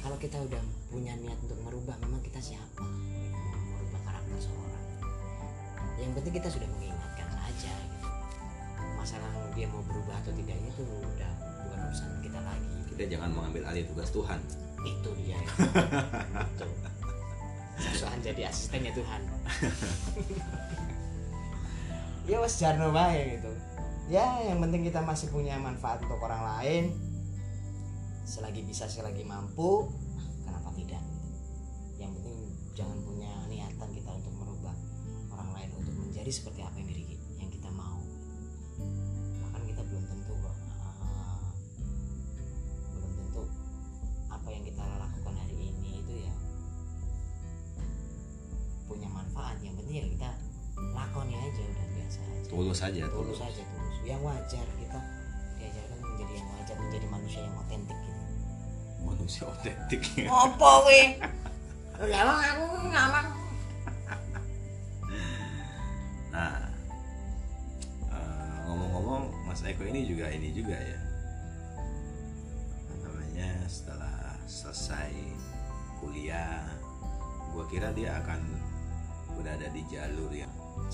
Kalau kita udah punya niat untuk merubah memang kita siapa? Merubah karakter seorang. Yang penting kita sudah mengingatkan saja gitu. Masalah dia mau berubah atau tidaknya itu udah bukan urusan kita lagi. Kita jangan mengambil alih tugas Tuhan. Itu dia. Ya. itu jadi asistennya Tuhan ya mas Jarno baik gitu. Ya yang penting kita masih punya manfaat untuk orang lain. Selagi bisa selagi mampu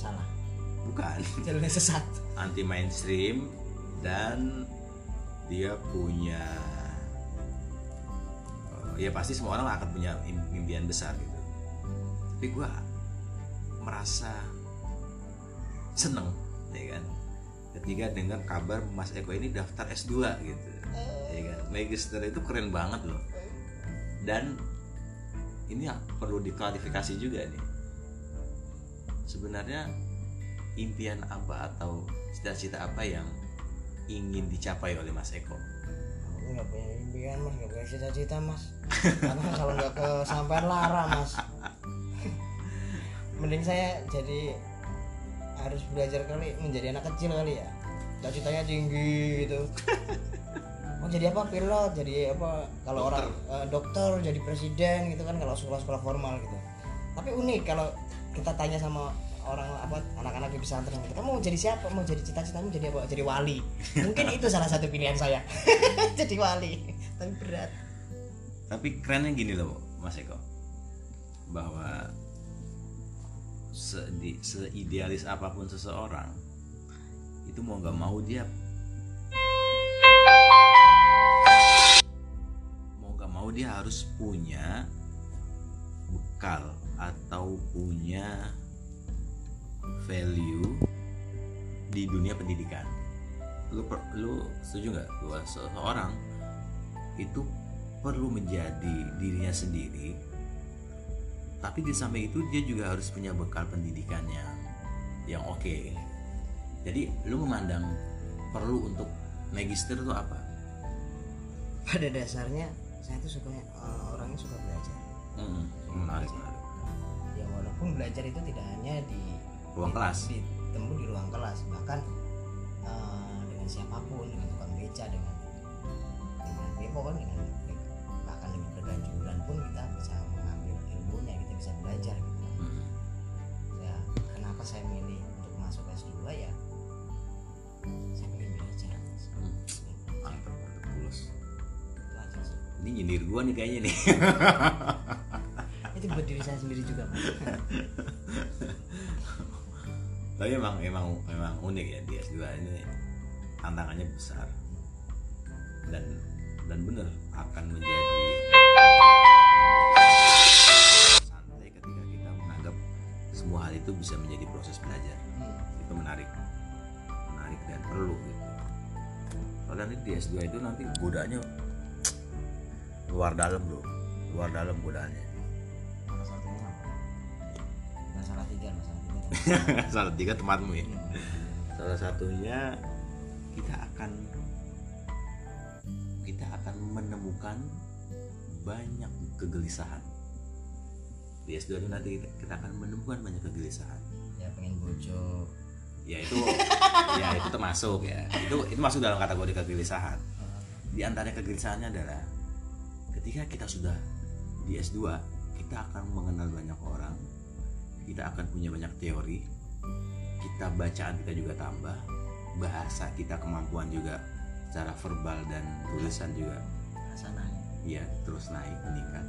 salah. Bukan. Jalurnya sesat. Anti mainstream dan dia punya eh, ya pasti semua orang akan punya im- impian besar gitu. Tapi gue merasa seneng ya kan? Ketika dengar kabar Mas Eko ini daftar S2 gitu ya kan? Magister itu keren banget loh. Dan ini perlu diklarifikasi juga nih sebenarnya impian apa atau cita-cita apa yang ingin dicapai oleh Mas Eko? aku nggak punya impian mas. Nggak punya cita-cita mas. Karena kalau nggak kesampaian lara mas. Mending saya jadi harus belajar kali menjadi anak kecil kali ya. Cita-citanya tinggi gitu. Mau jadi apa? Pilot jadi apa? Kalau Dokter. orang eh, dokter jadi presiden gitu kan. Kalau sekolah-sekolah formal gitu. Tapi unik kalau kita tanya sama orang apa anak-anak di pesantren kita mau jadi siapa? Mau jadi cita-citamu jadi apa? Jadi wali. Mungkin itu salah satu pilihan saya. Jadi wali. Tapi berat. Tapi kerennya gini loh Mas Eko. Bahwa se seidealis apa pun seseorang itu mau nggak mau dia mau nggak mau dia harus punya bekal atau punya value di dunia pendidikan. Lu per- lu setuju nggak bahwa seseorang itu perlu menjadi dirinya sendiri tapi di samping itu dia juga harus punya bekal pendidikannya yang oke. Jadi lu memandang perlu untuk magister itu apa? Pada dasarnya saya tuh sukanya eh, orangnya suka belajar. Hmm, menarik menarik walaupun belajar itu tidak hanya di ruang kelas. ditemu di ruang kelas bahkan eh, dengan siapa pun dengan tukang beca dengan dengan bebo kan dengan bahkan dengan pun kita bisa mengambil ilmunya kita bisa belajar gitu Hmm, ya kenapa saya milih untuk masuk S2 ya? Saya pengen belajar. Hmm. mantap mantap tulus ini nyindir gua nih kayaknya nih itu buat diri saya sendiri juga Mas. tapi emang emang emang unik ya di S2 ini tantangannya besar. Dan dan bener akan menjadi santai ketika kita menganggap semua hal itu bisa menjadi proses belajar. Hmm. itu menarik. Menarik dan perlu gitu. Soalnya nanti di S2 itu nanti godaannya luar dalam bro. Luar dalam godaannya salah tiga tempatmu ya. Salah satunya kita akan kita akan menemukan banyak kegelisahan. Di S2 itu nanti kita, kita akan menemukan banyak kegelisahan. Ya pengen bojo ya itu ya itu termasuk ya. Itu itu masuk dalam kategori kegelisahan. Di antara kegelisahannya adalah ketika kita sudah di S2 kita akan mengenal banyak orang kita akan punya banyak teori. Kita bacaan kita juga tambah. Bahasa kita kemampuan juga secara verbal dan tulisan juga sana ya terus naik meningkat.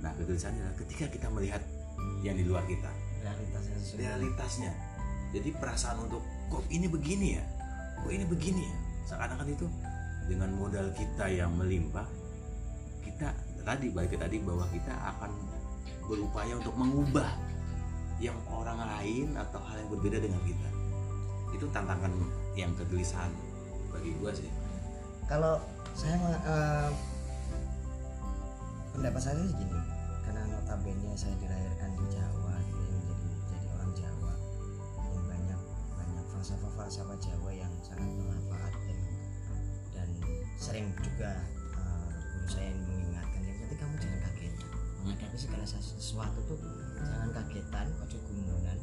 Nah kegelisahannya adalah ketika kita melihat yang di luar kita. Realitasnya sesuai. Realitasnya. Jadi perasaan untuk kok ini begini ya? Kok ini begini ya? Seakan-akan itu dengan modal kita yang melimpah kita tadi balik ke tadi bahwa kita akan berupaya untuk mengubah yang orang lain atau hal yang berbeda dengan kita. Itu tantangan yang kegelisahan bagi gua sih. Kalau saya eh, pendapat saya sih gini karena notabene saya dilahirkan di Jawa menjadi jadi orang Jawa. Yang banyak banyak falsafah falsafah Jawa yang sangat bermanfaat dan dan sering juga eh, guru saya yang menghadapi segala sesu- sesuatu tuh jangan kagetan ojo gumunan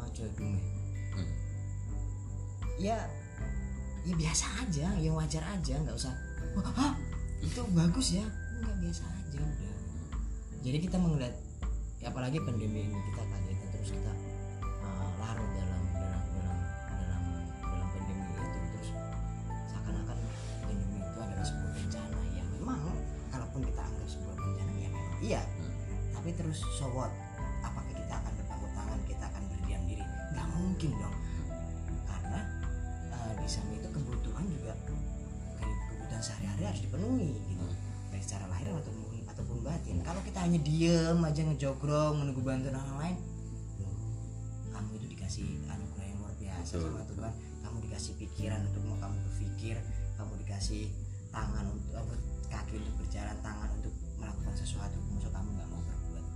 ojo gume Hmm. ya ya biasa aja yang wajar aja nggak usah wah hah, itu bagus ya? Nggak biasa aja udah. Jadi kita melihat ya apalagi pandemi ini kita kaget terus kita ngejogrong menunggu bantuan orang lain. Loh, kamu itu dikasih anugerah yang luar biasa Betul, sama. Tuhan. Kamu dikasih pikiran untuk mau kamu berpikir. Kamu dikasih tangan untuk apa, kaki untuk berjalan tangan untuk melakukan sesuatu maksud kamu nggak mau berbuat.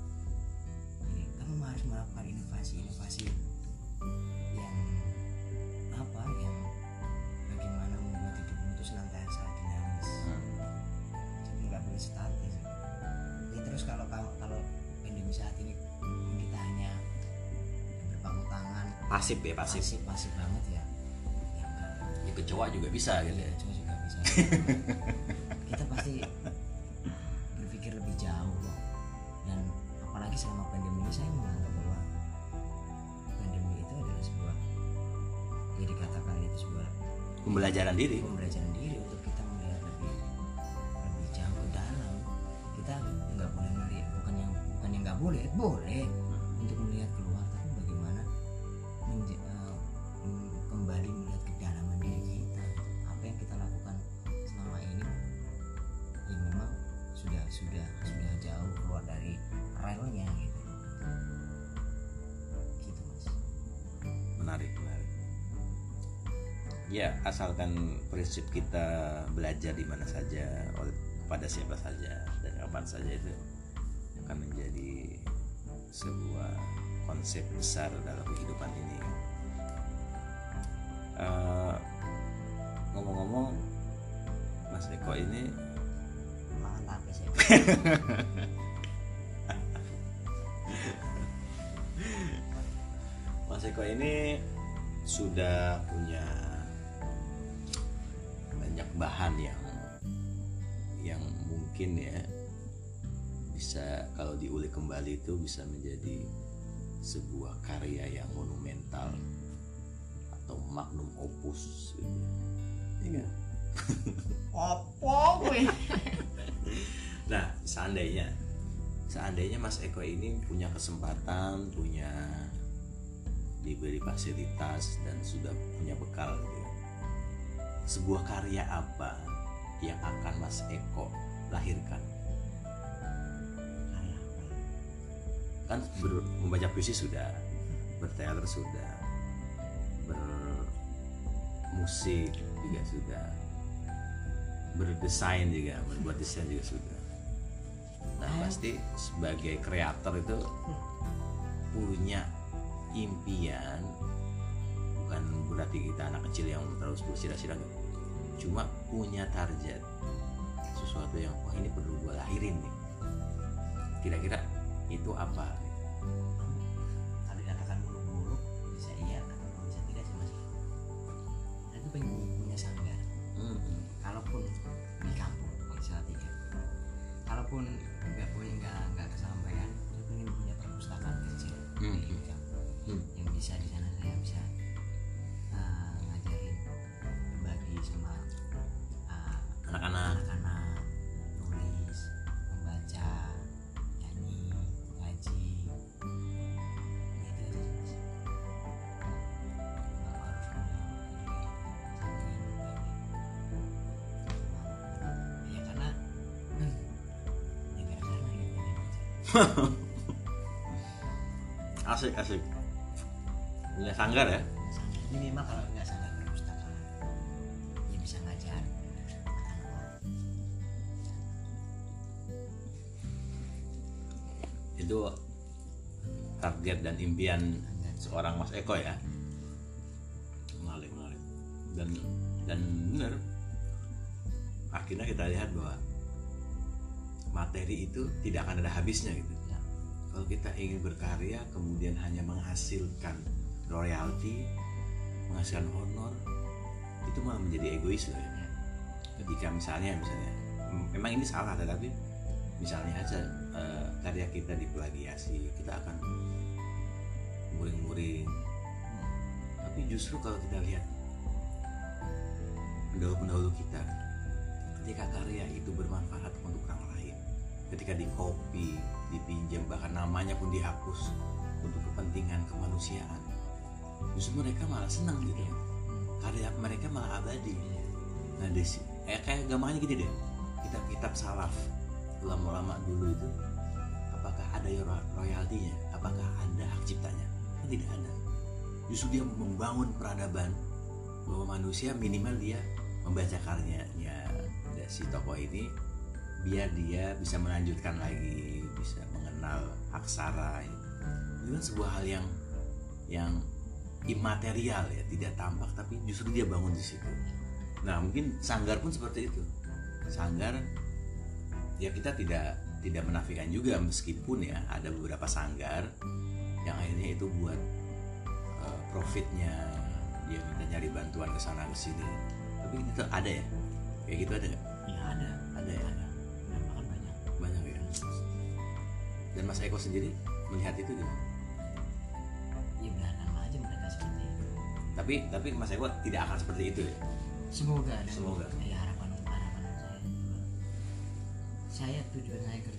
Jadi kamu harus melakukan inovasi-inovasi yang apa yang bagaimana membuat hidupmu itu senantiasa pasif ya pasif. Pasif pasif banget ya. Ya ya kecoa juga bisa gitu Iya, ya cuma juga bisa. Kita pasti berpikir lebih jauh loh dan apalagi selama pandemi ini saya menganggap bahwa pandemi itu adalah sebuah ya dikatakan itu sebuah pembelajaran diri. Pembelajaran diri untuk kita melihat lebih lebih jauh ke dalam. Kita nggak boleh melihat bukan yang bukan yang nggak boleh boleh untuk melihat keluar ya asalkan prinsip kita belajar di mana saja oleh pada siapa saja dan kapan saja itu akan menjadi sebuah konsep besar dalam kehidupan ini. Eh, ngomong-ngomong Mas Eko ini diulik kembali itu bisa menjadi sebuah karya yang monumental atau magnum opus gitu. Kan? opo gue Nah, seandainya seandainya Mas Eko ini punya kesempatan, punya diberi fasilitas dan sudah punya bekal gitu. ya. Sebuah karya apa yang akan Mas Eko lahirkan? Kan ber- membaca puisi sudah, berteater sudah, bermusik juga sudah, berdesain juga, membuat desain juga sudah. Nah pasti sebagai kreator itu punya impian bukan berarti kita anak kecil yang terus bersira-sira enggak. cuma punya target sesuatu yang wah ini perlu gue lahirin nih kira-kira itu apa? Kalau dikatakan muluk-muluk bisa iya. Atau bisa tidak sih mas. Saya tuh pengen punya sanggar. Hmm, kalaupun di kampung di Salatiga. Kalaupun nggak punya nggak nggak kesampaian saya pengen punya perpustakaan kecil. Hmm. di kampung Hmm. yang bisa di sana saya bisa asik asik. Punya sanggar ya? Sanggar. ini minimal kalau nggak sanggar perpustakaan ya bisa ngajar. Itu target dan impian seorang Mas Eko ya materi itu tidak akan ada habisnya gitu Ya. kalau kita ingin berkarya kemudian hanya menghasilkan royalti menghasilkan honor itu malah menjadi egois loh ya Ya. ketika misalnya misalnya memang ini salah tetapi misalnya aja eh, karya kita diplagiasi kita akan muring-muring tapi justru kalau kita lihat pendahulu-pendahulu kita ketika karya itu bermanfaat ketika di copy dipinjam bahkan namanya pun dihapus untuk kepentingan kemanusiaan. Justru mereka malah senang gitu. Ya karya mereka malah abadi. Nah di si- eh, kayak gampangnya gini deh. Kitab-kitab salaf ulama-ulama dulu itu apakah ada ya ro- royaltinya? Apakah ada hak ciptanya? Kan tidak ada. Justru dia membangun peradaban bahwa manusia minimal dia membaca karyanya si tokoh ini biar dia bisa melanjutkan lagi bisa mengenal aksara. Itu kan sebuah hal yang yang imaterial ya tidak tampak tapi justru dia bangun di situ. Nah mungkin sanggar pun seperti itu. Sanggar ya kita tidak tidak menafikan juga meskipun ya ada beberapa sanggar yang akhirnya itu buat uh, profitnya dia minta nyari bantuan ke sana ke sini. Tapi itu ada ya. Kayak gitu ada nggak dan Mas Eko sendiri melihat itu gimana? Ya biarkan aja mereka seperti itu. Tapi tapi Mas Eko tidak akan seperti itu ya? Semoga Semoga. ya harapan harapan saya juga. Saya tujuan saya ke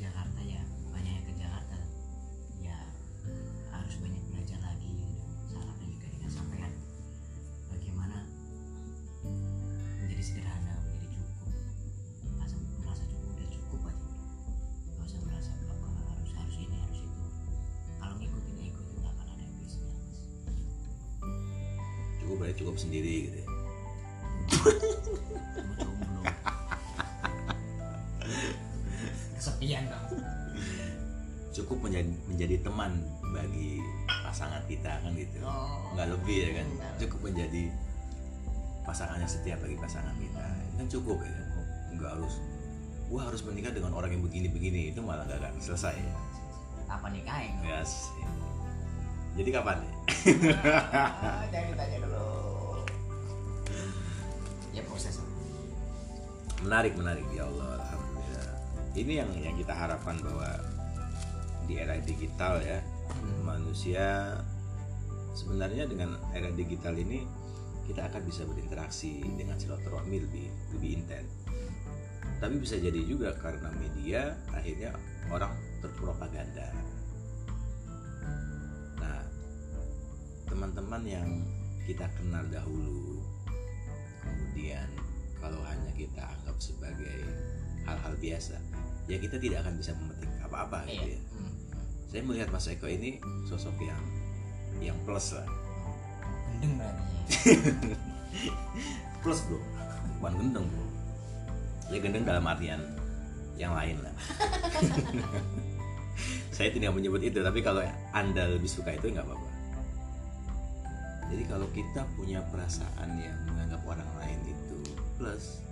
nggak harus. Wah harus menikah dengan orang yang begini-begini. Itu malah nggak akan selesai. Ya apa nikahin? Yes. jadi kapan? Ah, jangan ditanya dulu. Ya proses. Menarik menarik. Ya Allah alhamdulillah. Ini yang yang kita harapkan bahwa di era digital ya manusia sebenarnya dengan era digital ini kita akan bisa berinteraksi dengan silaturahmi lebih lebih intens tapi bisa jadi juga karena media akhirnya orang terpropaganda. Nah teman-teman yang kita kenal dahulu kemudian kalau hanya kita anggap sebagai hal-hal biasa ya kita tidak akan bisa memetik apa-apa gitu iya. ya. Hmm. saya melihat Mas Eko ini sosok yang yang plus lah. Gendeng berarti. Plus bro bukan gendeng bro ya gendeng dalam artian yang lain lah. Saya tidak menyebut itu tapi kalau anda lebih suka itu nggak apa-apa. Jadi kalau kita punya perasaan yang menganggap orang lain itu plus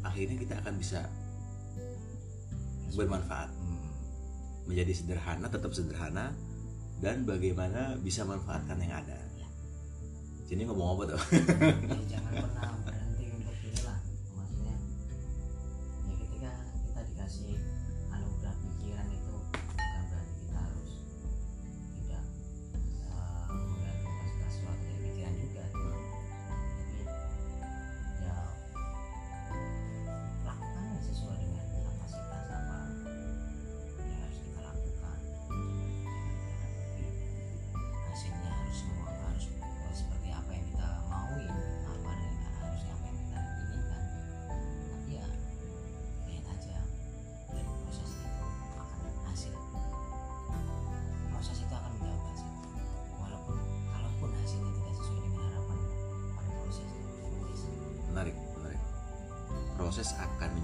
akhirnya kita akan bisa bermanfaat. Hmm. menjadi sederhana tetap sederhana dan bagaimana bisa manfaatkan yang ada. Jadi ngomong apa tuh? Jadi jangan pernah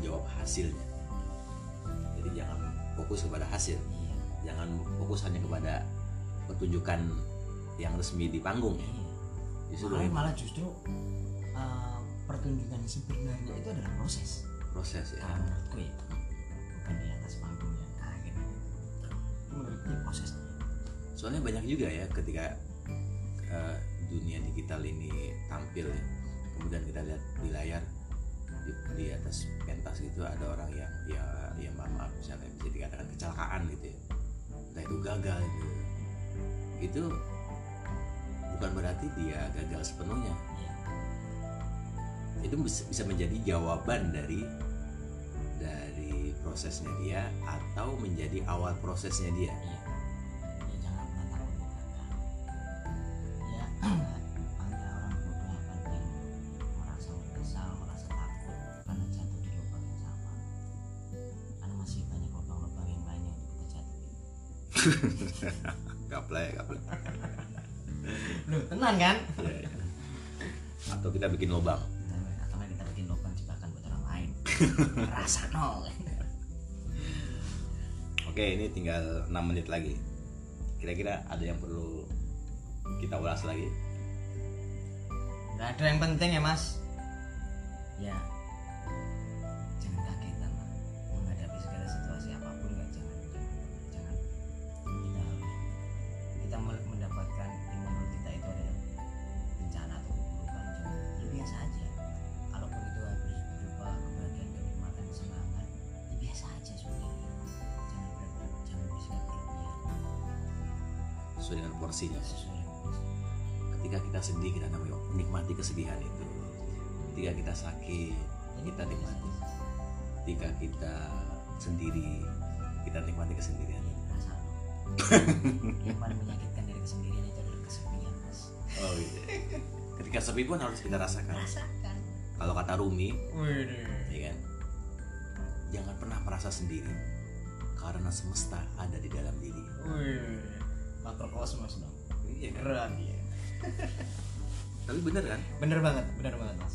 menjawab hasilnya. Jadi jangan fokus kepada hasil. Iya jangan fokus hanya kepada pertunjukan yang resmi di panggung ya. iya. Justru malah, malah justru uh, pertunjukan sebenarnya itu adalah proses. Proses ya. Kalau menurutku ya bukan di atas panggungnya akhirnya itu menurutku prosesnya soalnya banyak juga ya ketika eh, dunia digital ini tampil ya. Kemudian kita lihat di layar di, di atas pentas gitu ada orang yang ya ya maaf, maaf misalnya bisa dikatakan kecelakaan gitu ya. Entah itu gagal gitu itu bukan berarti dia gagal sepenuhnya. Iya. Itu bisa bisa menjadi jawaban dari dari prosesnya dia atau menjadi awal prosesnya dia oke ini tinggal 6 menit lagi. Kira-kira ada yang perlu kita ulas lagi? Nggak ada yang penting ya mas. Ya sesuai dengan porsinya ketika kita sedih kita namanya menikmati kesedihan itu. Ketika kita sakit kita nikmati. Ketika kita sendiri kita nikmati kesendirian yang paling menyakitkan dari kesendirian itu adalah kesepian mas. Oh gitu ketika sepi pun harus kita rasakan. Rasakan. Kalau kata Rumi Wih, ya kan? Jangan pernah merasa sendiri karena semesta ada di dalam diri. Wih, makrokosmos dong. iya Keren ya. tapi bener kan bener banget bener banget mas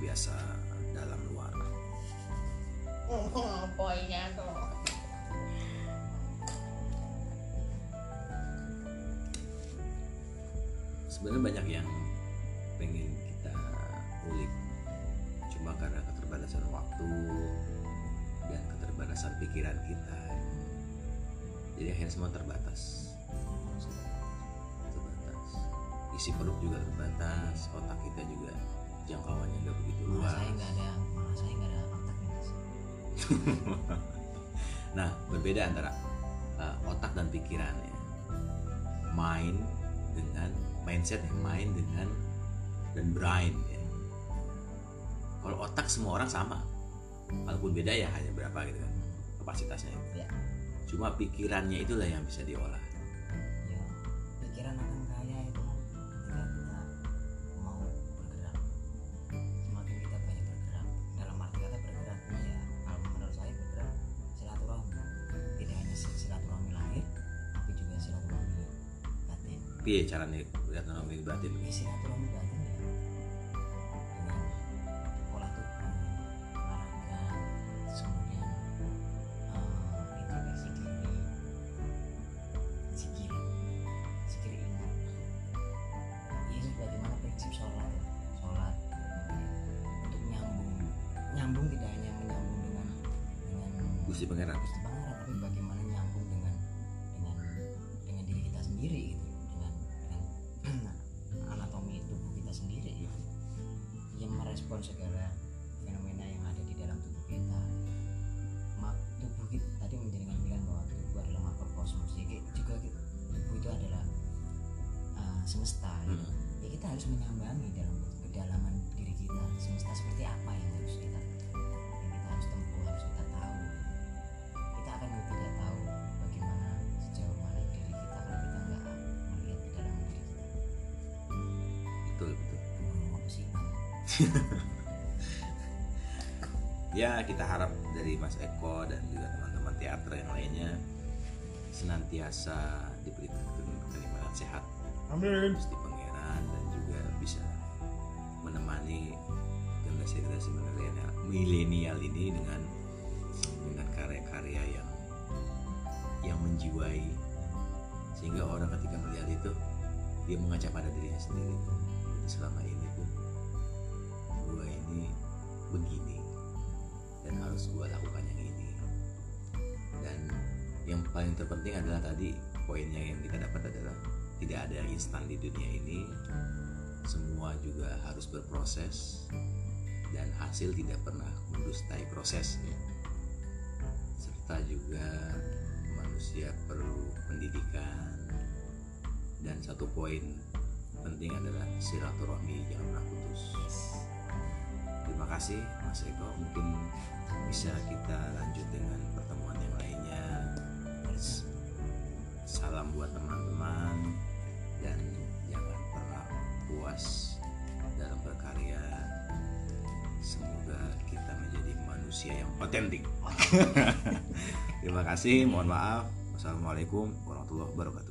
biasa dalam luar. Poinnya tuh. Sebenarnya banyak yang pengen kita ulik cuma karena keterbatasan waktu dan keterbatasan pikiran kita. Jadi akhirnya semua terbatas. Terbatas. Isi perut juga terbatas otak kita juga jangkauannya nggak begitu luas. saya nggak ada malah saya nggak ada otaknya nah berbeda antara uh, otak dan pikiran ya. Mind dengan mindset ya mind dengan dan brain ya. Kalau otak semua orang sama walaupun beda ya hanya berapa gitu kan kapasitasnya ya. Cuma pikirannya itulah yang bisa diolah piye caranya lihat ekonomi batin. Ya silaturahmi batin ya. Dengan pola tubuh olahraga terus kemudian eh, introspeksi diri zikir zikir ini ini bagaimana prinsip sholat sholat untuk nyambung nyambung tidak hanya menyambung dengan dengan Gusti Pangeran semesta gitu. Hmm. ya kita harus menyambangi dalam kedalaman diri kita semesta seperti apa yang harus kita yang kita harus tempuh harus kita tahu. Kita akan tidak tahu bagaimana sejauh mana diri kita kalau kita nggak melihat kedalaman diri kita. Betul betul. Apa sih ya kita harap dari Mas Eko dan juga teman-teman teater yang lainnya senantiasa diberikan kenikmatan sehat Amin Gusti Pangeran dan juga bisa menemani generasi-generasi milenial milenial ini dengan dengan karya-karya yang yang menjiwai. Sehingga orang ketika melihat itu dia mengaca pada dirinya sendiri. Jadi selama ini tuh gua ini begini dan harus gua lakukan yang ini. Dan yang paling terpenting adalah tadi poinnya yang kita dapat adalah tidak ada yang instan di dunia ini. Semua juga harus berproses dan hasil tidak pernah mendustai proses ya. serta juga manusia perlu pendidikan. Dan satu poin penting adalah silaturahmi jangan pernah putus. Terima kasih Mas Eko. Mungkin bisa kita lanjut dengan terima kasih mohon maaf. Wassalamualaikum warahmatullahi wabarakatuh